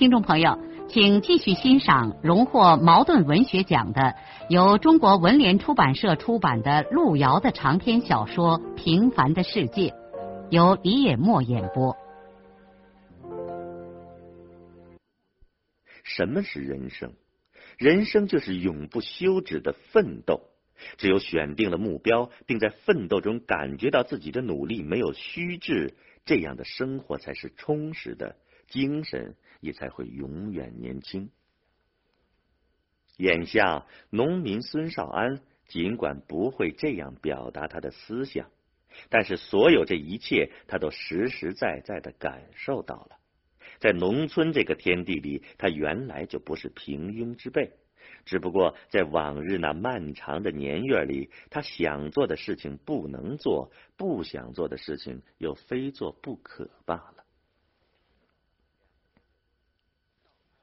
听众朋友，请继续欣赏荣获茅盾文学奖的、由中国文联出版社出版的路遥的长篇小说《平凡的世界》，由李野墨演播。什么是人生？人生就是永不休止的奋斗。只有选定了目标，并在奋斗中感觉到自己的努力没有虚掷，这样的生活才是充实的。精神也才会永远年轻。眼下，农民孙少安尽管不会这样表达他的思想，但是所有这一切，他都实实在在的感受到了。在农村这个天地里，他原来就不是平庸之辈，只不过在往日那漫长的年月里，他想做的事情不能做，不想做的事情又非做不可罢了。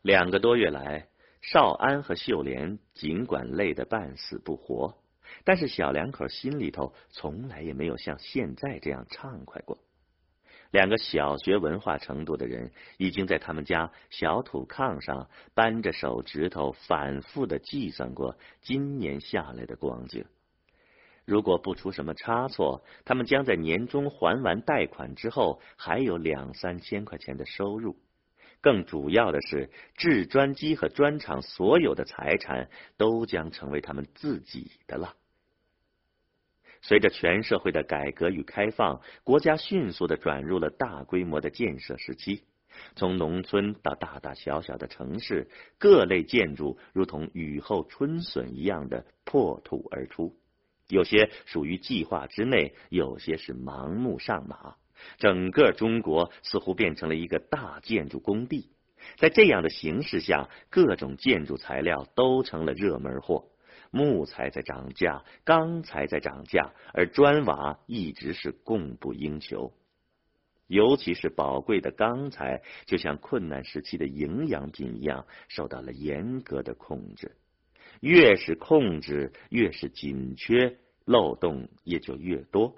两个多月来，少安和秀莲尽管累得半死不活，但是小两口心里头从来也没有像现在这样畅快过。两个小学文化程度的人，已经在他们家小土炕上扳着手指头，反复的计算过今年下来的光景。如果不出什么差错，他们将在年终还完贷款之后，还有两三千块钱的收入。更主要的是，制砖机和砖厂所有的财产都将成为他们自己的了。随着全社会的改革与开放，国家迅速的转入了大规模的建设时期。从农村到大大小小的城市，各类建筑如同雨后春笋一样的破土而出，有些属于计划之内，有些是盲目上马。整个中国似乎变成了一个大建筑工地，在这样的形势下，各种建筑材料都成了热门货。木材在涨价，钢材在涨价，而砖瓦一直是供不应求。尤其是宝贵的钢材，就像困难时期的营养品一样，受到了严格的控制。越是控制，越是紧缺，漏洞也就越多。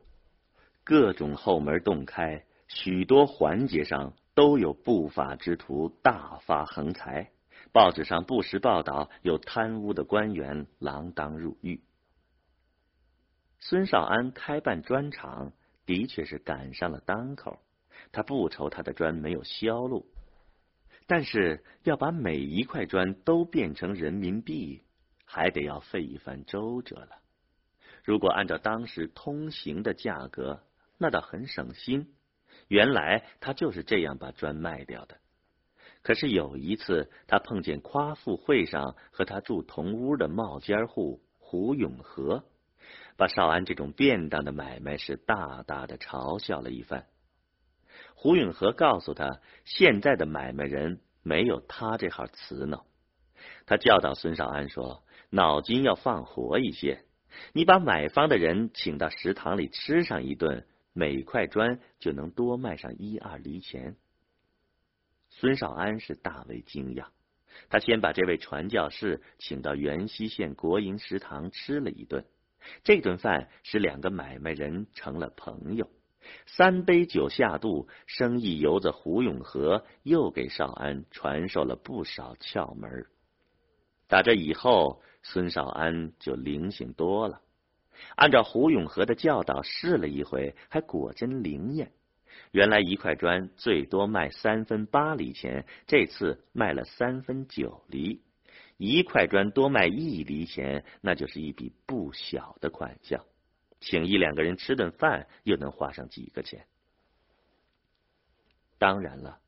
各种后门洞开，许多环节上都有不法之徒大发横财。报纸上不时报道有贪污的官员锒铛入狱。孙少安开办砖厂，的确是赶上了当口。他不愁他的砖没有销路，但是要把每一块砖都变成人民币，还得要费一番周折了。如果按照当时通行的价格，那倒很省心，原来他就是这样把砖卖掉的。可是有一次，他碰见夸父会上和他住同屋的冒尖户胡永和，把少安这种便当的买卖是大大的嘲笑了一番。胡永和告诉他，现在的买卖人没有他这号瓷脑。他教导孙少安说：“脑筋要放活一些，你把买方的人请到食堂里吃上一顿。”每块砖就能多卖上一二厘钱。孙少安是大为惊讶，他先把这位传教士请到元溪县国营食堂吃了一顿，这顿饭使两个买卖人成了朋友。三杯酒下肚，生意由着胡永和又给少安传授了不少窍门。打这以后，孙少安就灵性多了。按照胡永和的教导试了一回，还果真灵验。原来一块砖最多卖三分八厘钱，这次卖了三分九厘。一块砖多卖一厘钱，那就是一笔不小的款项。请一两个人吃顿饭，又能花上几个钱。当然了，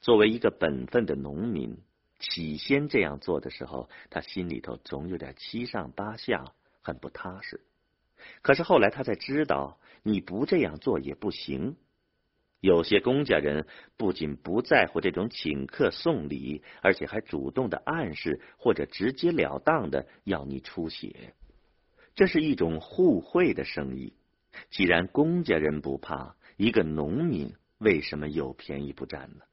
作为一个本分的农民，起先这样做的时候，他心里头总有点七上八下，很不踏实。可是后来他才知道，你不这样做也不行。有些公家人不仅不在乎这种请客送礼，而且还主动的暗示或者直截了当的要你出血。这是一种互惠的生意。既然公家人不怕，一个农民为什么有便宜不占呢？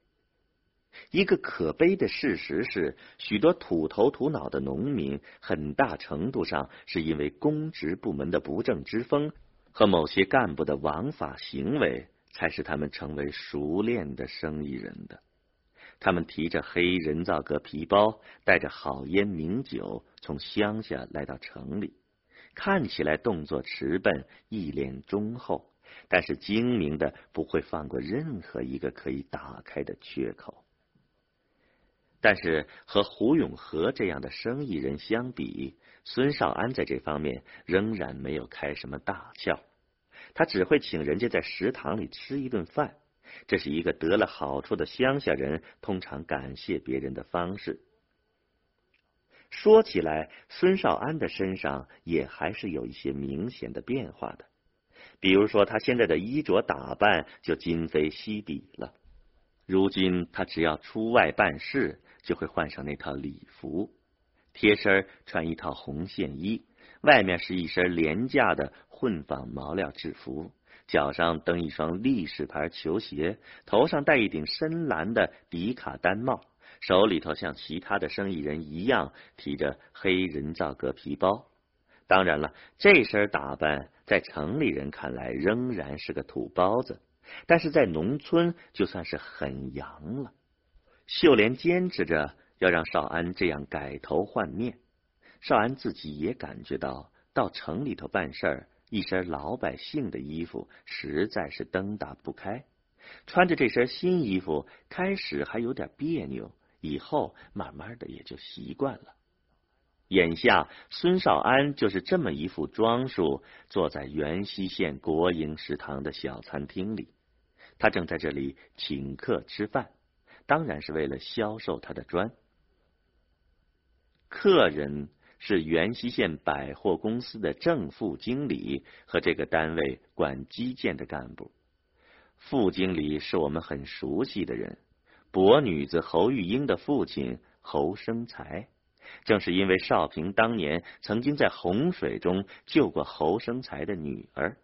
一个可悲的事实是，许多土头土脑的农民，很大程度上是因为公职部门的不正之风和某些干部的枉法行为，才使他们成为熟练的生意人的。他们提着黑人造革皮包，带着好烟名酒，从乡下来到城里，看起来动作迟笨，一脸忠厚，但是精明的不会放过任何一个可以打开的缺口。但是和胡永和这样的生意人相比，孙少安在这方面仍然没有开什么大窍。他只会请人家在食堂里吃一顿饭，这是一个得了好处的乡下人通常感谢别人的方式。说起来，孙少安的身上也还是有一些明显的变化的，比如说他现在的衣着打扮就今非昔比了。如今他只要出外办事。就会换上那套礼服，贴身穿一套红线衣，外面是一身廉价的混纺毛料制服，脚上蹬一双立式牌球鞋，头上戴一顶深蓝的迪卡丹帽，手里头像其他的生意人一样提着黑人造革皮包。当然了，这身打扮在城里人看来仍然是个土包子，但是在农村就算是很洋了。秀莲坚持着要让少安这样改头换面，少安自己也感觉到，到城里头办事儿，一身老百姓的衣服实在是灯打不开。穿着这身新衣服，开始还有点别扭，以后慢慢的也就习惯了。眼下，孙少安就是这么一副装束，坐在元溪县国营食堂的小餐厅里，他正在这里请客吃饭。当然是为了销售他的砖。客人是元溪县百货公司的正副经理和这个单位管基建的干部。副经理是我们很熟悉的人，博女子侯玉英的父亲侯生才。正是因为少平当年曾经在洪水中救过侯生才的女儿，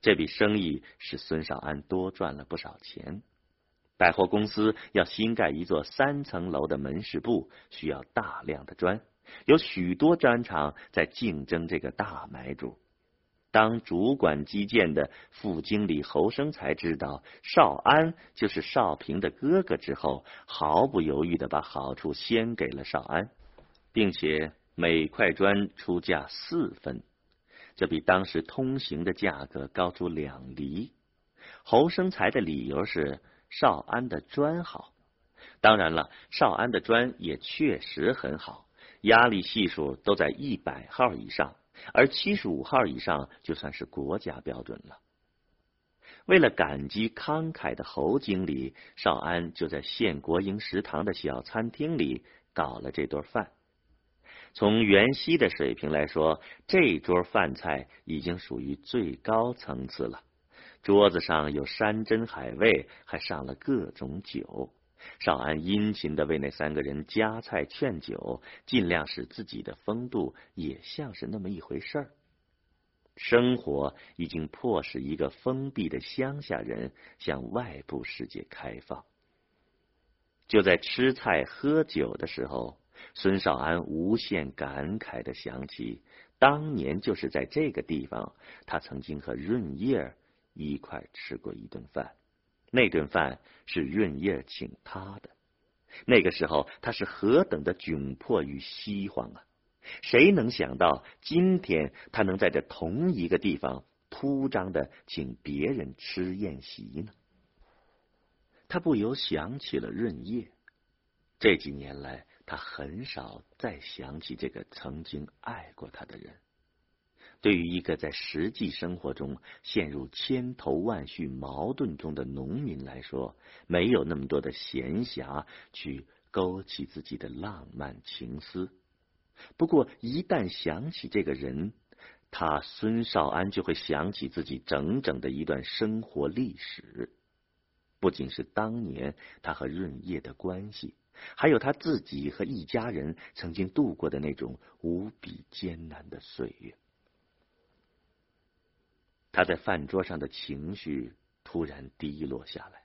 这笔生意使孙少安多赚了不少钱。百货公司要新盖一座三层楼的门市部，需要大量的砖，有许多砖厂在竞争这个大买主。当主管基建的副经理侯生才知道少安就是少平的哥哥之后，毫不犹豫的把好处先给了少安，并且每块砖出价四分，这比当时通行的价格高出两厘。侯生才的理由是。少安的砖好，当然了，少安的砖也确实很好，压力系数都在一百号以上，而七十五号以上就算是国家标准了。为了感激慷慨的侯经理，少安就在县国营食堂的小餐厅里搞了这顿饭。从袁熙的水平来说，这桌饭菜已经属于最高层次了。桌子上有山珍海味，还上了各种酒。少安殷勤的为那三个人夹菜劝酒，尽量使自己的风度也像是那么一回事儿。生活已经迫使一个封闭的乡下人向外部世界开放。就在吃菜喝酒的时候，孙少安无限感慨的想起，当年就是在这个地方，他曾经和润叶。一块吃过一顿饭，那顿饭是润叶请他的。那个时候他是何等的窘迫与饥荒啊！谁能想到今天他能在这同一个地方铺张的请别人吃宴席呢？他不由想起了润叶。这几年来，他很少再想起这个曾经爱过他的人。对于一个在实际生活中陷入千头万绪矛盾中的农民来说，没有那么多的闲暇去勾起自己的浪漫情思。不过，一旦想起这个人，他孙少安就会想起自己整整的一段生活历史。不仅是当年他和润叶的关系，还有他自己和一家人曾经度过的那种无比艰难的岁月。他在饭桌上的情绪突然低落下来。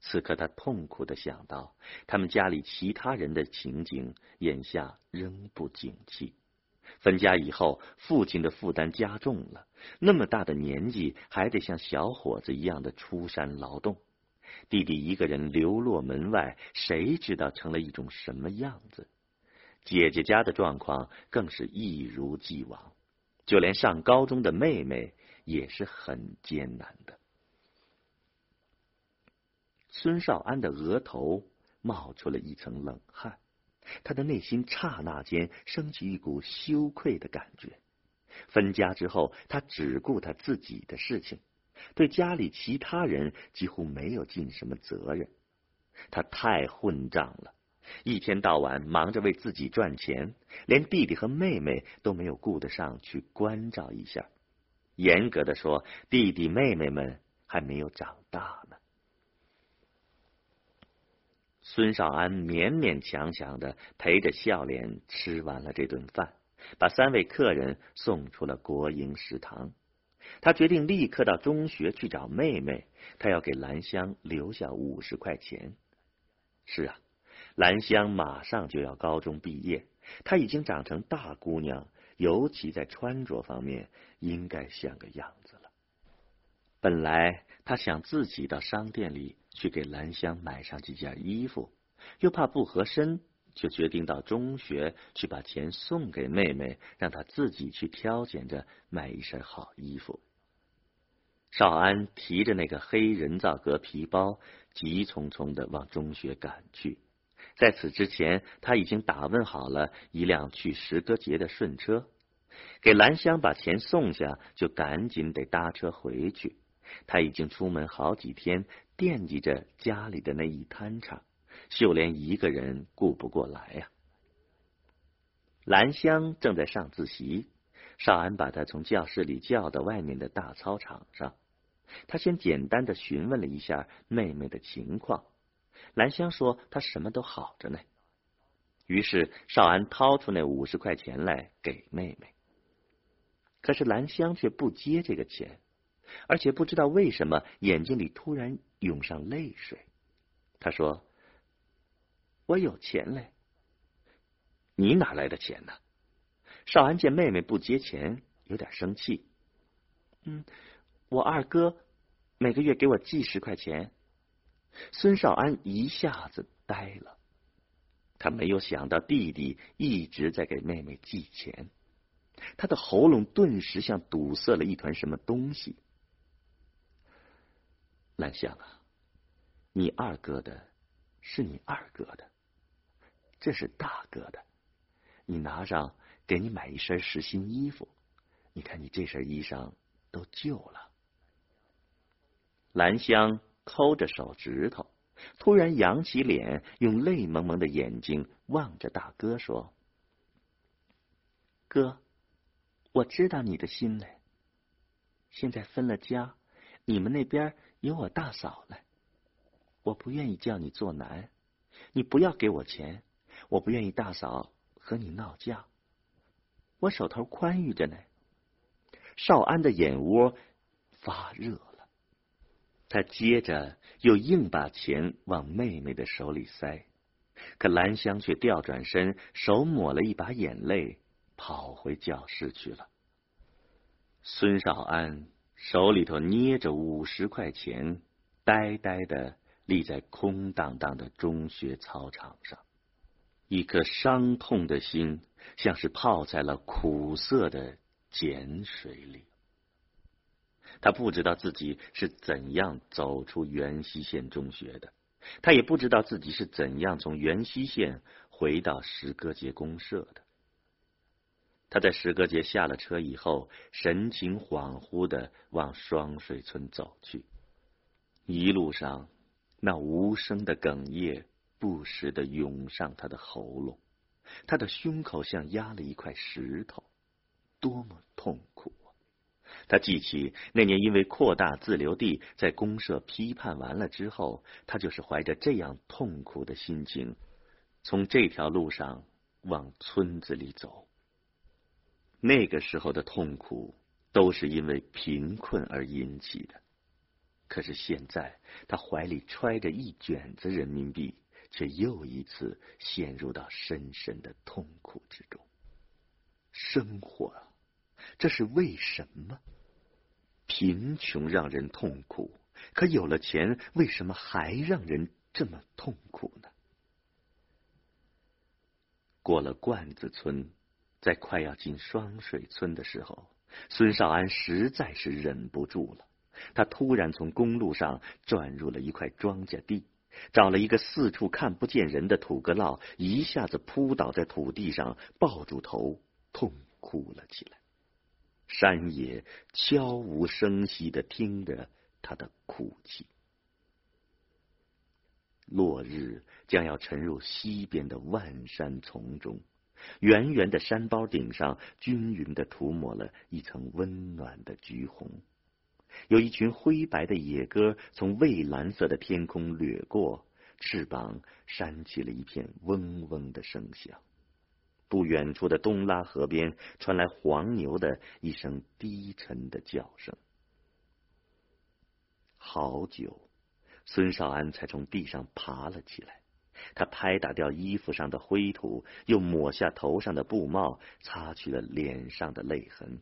此刻，他痛苦的想到，他们家里其他人的情景，眼下仍不景气。分家以后，父亲的负担加重了，那么大的年纪，还得像小伙子一样的出山劳动。弟弟一个人流落门外，谁知道成了一种什么样子？姐姐家的状况更是一如既往，就连上高中的妹妹也是很艰难的。孙少安的额头冒出了一层冷汗，他的内心刹那间升起一股羞愧的感觉。分家之后，他只顾他自己的事情，对家里其他人几乎没有尽什么责任。他太混账了，一天到晚忙着为自己赚钱，连弟弟和妹妹都没有顾得上去关照一下。严格的说，弟弟妹妹们还没有长大呢。孙少安勉勉强强的陪着笑脸吃完了这顿饭，把三位客人送出了国营食堂。他决定立刻到中学去找妹妹，他要给兰香留下五十块钱。是啊，兰香马上就要高中毕业，她已经长成大姑娘，尤其在穿着方面应该像个样子了。本来他想自己到商店里。去给兰香买上几件衣服，又怕不合身，就决定到中学去把钱送给妹妹，让她自己去挑拣着买一身好衣服。少安提着那个黑人造革皮包，急匆匆的往中学赶去。在此之前，他已经打问好了一辆去石歌节的顺车，给兰香把钱送下，就赶紧得搭车回去。他已经出门好几天。惦记着家里的那一摊场，秀莲一个人顾不过来呀。兰香正在上自习，少安把她从教室里叫到外面的大操场上。他先简单的询问了一下妹妹的情况，兰香说她什么都好着呢。于是少安掏出那五十块钱来给妹妹，可是兰香却不接这个钱。而且不知道为什么，眼睛里突然涌上泪水。他说：“我有钱嘞。”你哪来的钱呢？少安见妹妹不接钱，有点生气。嗯，我二哥每个月给我寄十块钱。孙少安一下子呆了，他没有想到弟弟一直在给妹妹寄钱，他的喉咙顿时像堵塞了一团什么东西。兰香啊，你二哥的是你二哥的，这是大哥的。你拿上，给你买一身实新衣服。你看你这身衣裳都旧了。兰香抠着手指头，突然扬起脸，用泪蒙蒙的眼睛望着大哥说：“哥，我知道你的心嘞。现在分了家，你们那边……”有我大嫂呢，我不愿意叫你做难，你不要给我钱，我不愿意大嫂和你闹架，我手头宽裕着呢。少安的眼窝发热了，他接着又硬把钱往妹妹的手里塞，可兰香却调转身，手抹了一把眼泪，跑回教室去了。孙少安。手里头捏着五十块钱，呆呆的立在空荡荡的中学操场上，一颗伤痛的心像是泡在了苦涩的碱水里。他不知道自己是怎样走出元溪县中学的，他也不知道自己是怎样从元溪县回到石歌节公社的。他在石歌节下了车以后，神情恍惚的往双水村走去。一路上，那无声的哽咽不时的涌上他的喉咙，他的胸口像压了一块石头，多么痛苦啊！他记起那年因为扩大自留地，在公社批判完了之后，他就是怀着这样痛苦的心情，从这条路上往村子里走。那个时候的痛苦都是因为贫困而引起的，可是现在他怀里揣着一卷子人民币，却又一次陷入到深深的痛苦之中。生活，这是为什么？贫穷让人痛苦，可有了钱，为什么还让人这么痛苦呢？过了罐子村。在快要进双水村的时候，孙少安实在是忍不住了。他突然从公路上转入了一块庄稼地，找了一个四处看不见人的土疙瘩，一下子扑倒在土地上，抱住头痛哭了起来。山野悄无声息的听着他的哭泣。落日将要沉入西边的万山丛中。圆圆的山包顶上均匀的涂抹了一层温暖的橘红，有一群灰白的野鸽从蔚蓝色的天空掠过，翅膀扇起了一片嗡嗡的声响。不远处的东拉河边传来黄牛的一声低沉的叫声。好久，孙少安才从地上爬了起来。他拍打掉衣服上的灰土，又抹下头上的布帽，擦去了脸上的泪痕，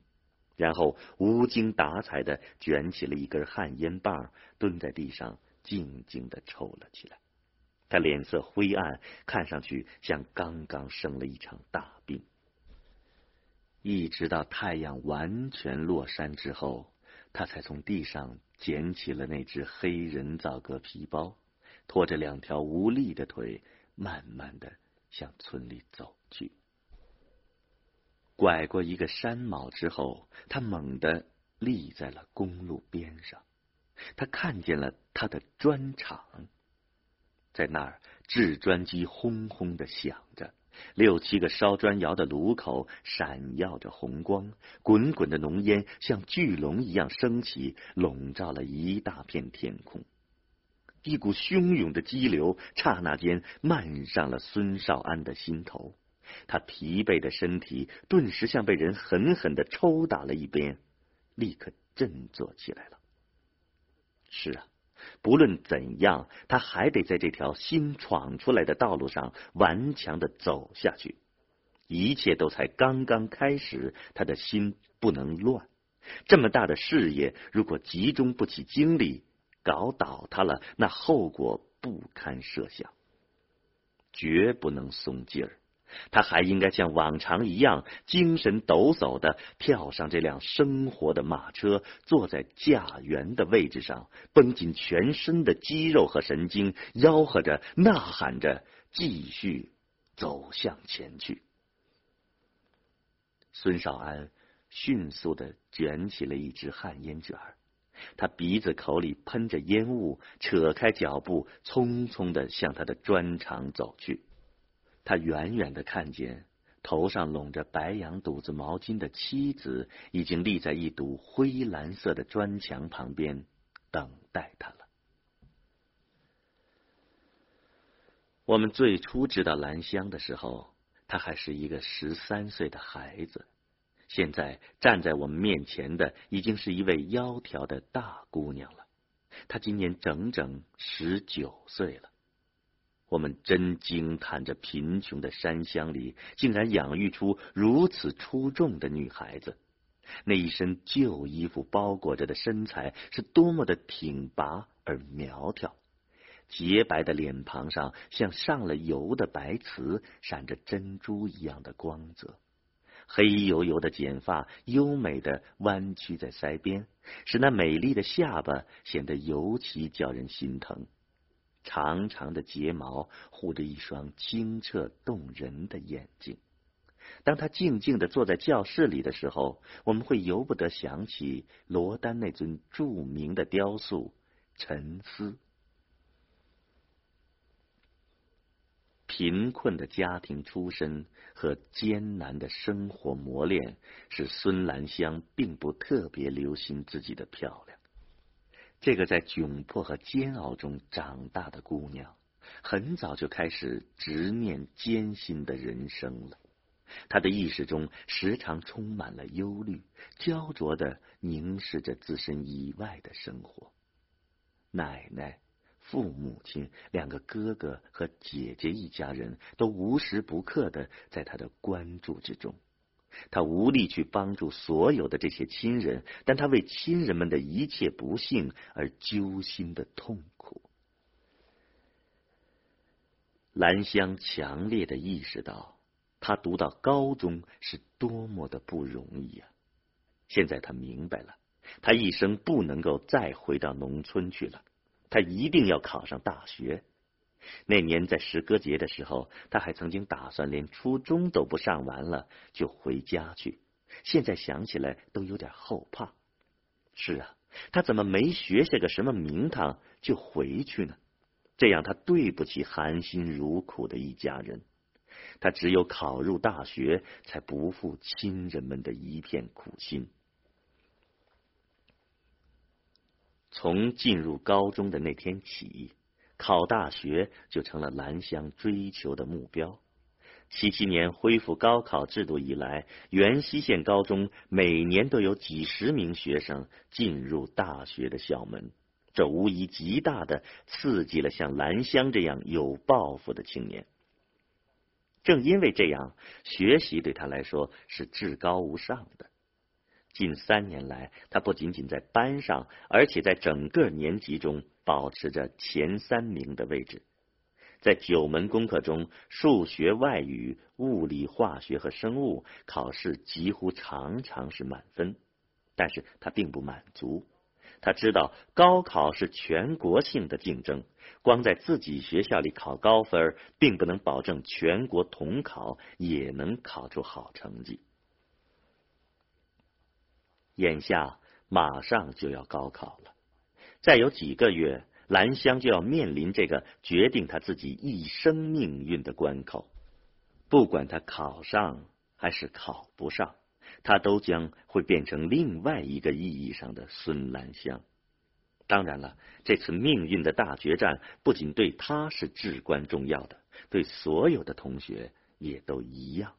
然后无精打采的卷起了一根旱烟棒，蹲在地上静静的抽了起来。他脸色灰暗，看上去像刚刚生了一场大病。一直到太阳完全落山之后，他才从地上捡起了那只黑人造革皮包。拖着两条无力的腿，慢慢的向村里走去。拐过一个山峁之后，他猛地立在了公路边上。他看见了他的砖厂，在那儿制砖机轰轰的响着，六七个烧砖窑的炉口闪耀着红光，滚滚的浓烟像巨龙一样升起，笼罩了一大片天空。一股汹涌的激流，刹那间漫上了孙少安的心头。他疲惫的身体顿时像被人狠狠的抽打了一鞭，立刻振作起来了。是啊，不论怎样，他还得在这条新闯出来的道路上顽强的走下去。一切都才刚刚开始，他的心不能乱。这么大的事业，如果集中不起精力，搞倒他了，那后果不堪设想。绝不能松劲儿，他还应该像往常一样，精神抖擞的跳上这辆生活的马车，坐在驾辕的位置上，绷紧全身的肌肉和神经，吆喝着、呐喊着，继续走向前去。孙少安迅速的卷起了一支旱烟卷儿。他鼻子口里喷着烟雾，扯开脚步，匆匆的向他的砖厂走去。他远远的看见头上拢着白羊肚子毛巾的妻子，已经立在一堵灰蓝色的砖墙旁边，等待他了。我们最初知道兰香的时候，她还是一个十三岁的孩子。现在站在我们面前的已经是一位窈窕的大姑娘了，她今年整整十九岁了。我们真惊叹着贫穷的山乡里竟然养育出如此出众的女孩子，那一身旧衣服包裹着的身材是多么的挺拔而苗条，洁白的脸庞上像上了油的白瓷，闪着珍珠一样的光泽。黑油油的剪发优美的弯曲在腮边，使那美丽的下巴显得尤其叫人心疼。长长的睫毛护着一双清澈动人的眼睛。当他静静的坐在教室里的时候，我们会由不得想起罗丹那尊著名的雕塑《沉思》。贫困的家庭出身和艰难的生活磨练，使孙兰香并不特别留心自己的漂亮。这个在窘迫和煎熬中长大的姑娘，很早就开始执念艰辛的人生了。她的意识中时常充满了忧虑，焦灼的凝视着自身以外的生活。奶奶。父母亲、两个哥哥和姐姐一家人都无时不刻的在他的关注之中，他无力去帮助所有的这些亲人，但他为亲人们的一切不幸而揪心的痛苦。兰香强烈的意识到，他读到高中是多么的不容易呀！现在他明白了，他一生不能够再回到农村去了。他一定要考上大学。那年在诗歌节的时候，他还曾经打算连初中都不上完了就回家去。现在想起来都有点后怕。是啊，他怎么没学下个什么名堂就回去呢？这样他对不起含辛茹苦的一家人。他只有考入大学，才不负亲人们的一片苦心。从进入高中的那天起，考大学就成了兰香追求的目标。七七年恢复高考制度以来，原西县高中每年都有几十名学生进入大学的校门，这无疑极大的刺激了像兰香这样有抱负的青年。正因为这样，学习对他来说是至高无上的。近三年来，他不仅仅在班上，而且在整个年级中保持着前三名的位置。在九门功课中，数学、外语、物理、化学和生物考试几乎常常是满分。但是他并不满足，他知道高考是全国性的竞争，光在自己学校里考高分，并不能保证全国统考也能考出好成绩。眼下马上就要高考了，再有几个月，兰香就要面临这个决定他自己一生命运的关口。不管他考上还是考不上，他都将会变成另外一个意义上的孙兰香。当然了，这次命运的大决战不仅对他是至关重要的，对所有的同学也都一样。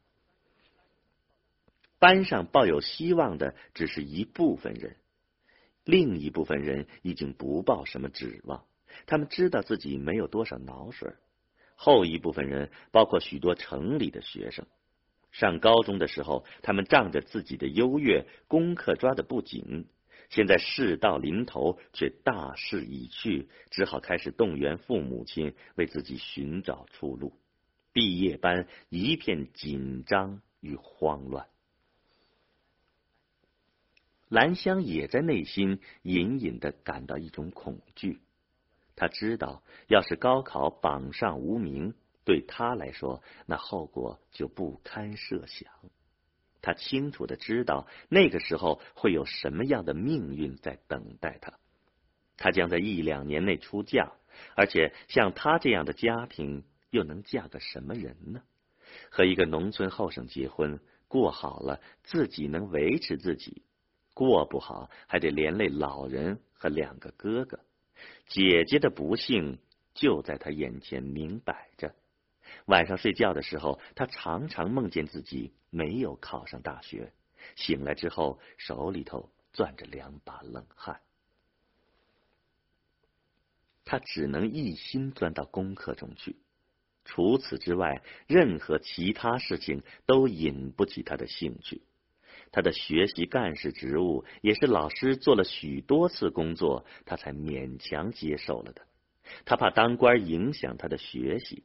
班上抱有希望的只是一部分人，另一部分人已经不抱什么指望。他们知道自己没有多少脑水。后一部分人包括许多城里的学生，上高中的时候，他们仗着自己的优越，功课抓的不紧。现在事到临头，却大势已去，只好开始动员父母亲为自己寻找出路。毕业班一片紧张与慌乱。兰香也在内心隐隐的感到一种恐惧。他知道，要是高考榜上无名，对他来说，那后果就不堪设想。他清楚的知道，那个时候会有什么样的命运在等待他。他将在一两年内出嫁，而且像他这样的家庭，又能嫁个什么人呢？和一个农村后生结婚，过好了，自己能维持自己。过不好，还得连累老人和两个哥哥。姐姐的不幸就在他眼前明摆着。晚上睡觉的时候，他常常梦见自己没有考上大学。醒来之后，手里头攥着两把冷汗。他只能一心钻到功课中去，除此之外，任何其他事情都引不起他的兴趣。他的学习干事职务也是老师做了许多次工作，他才勉强接受了的。他怕当官影响他的学习。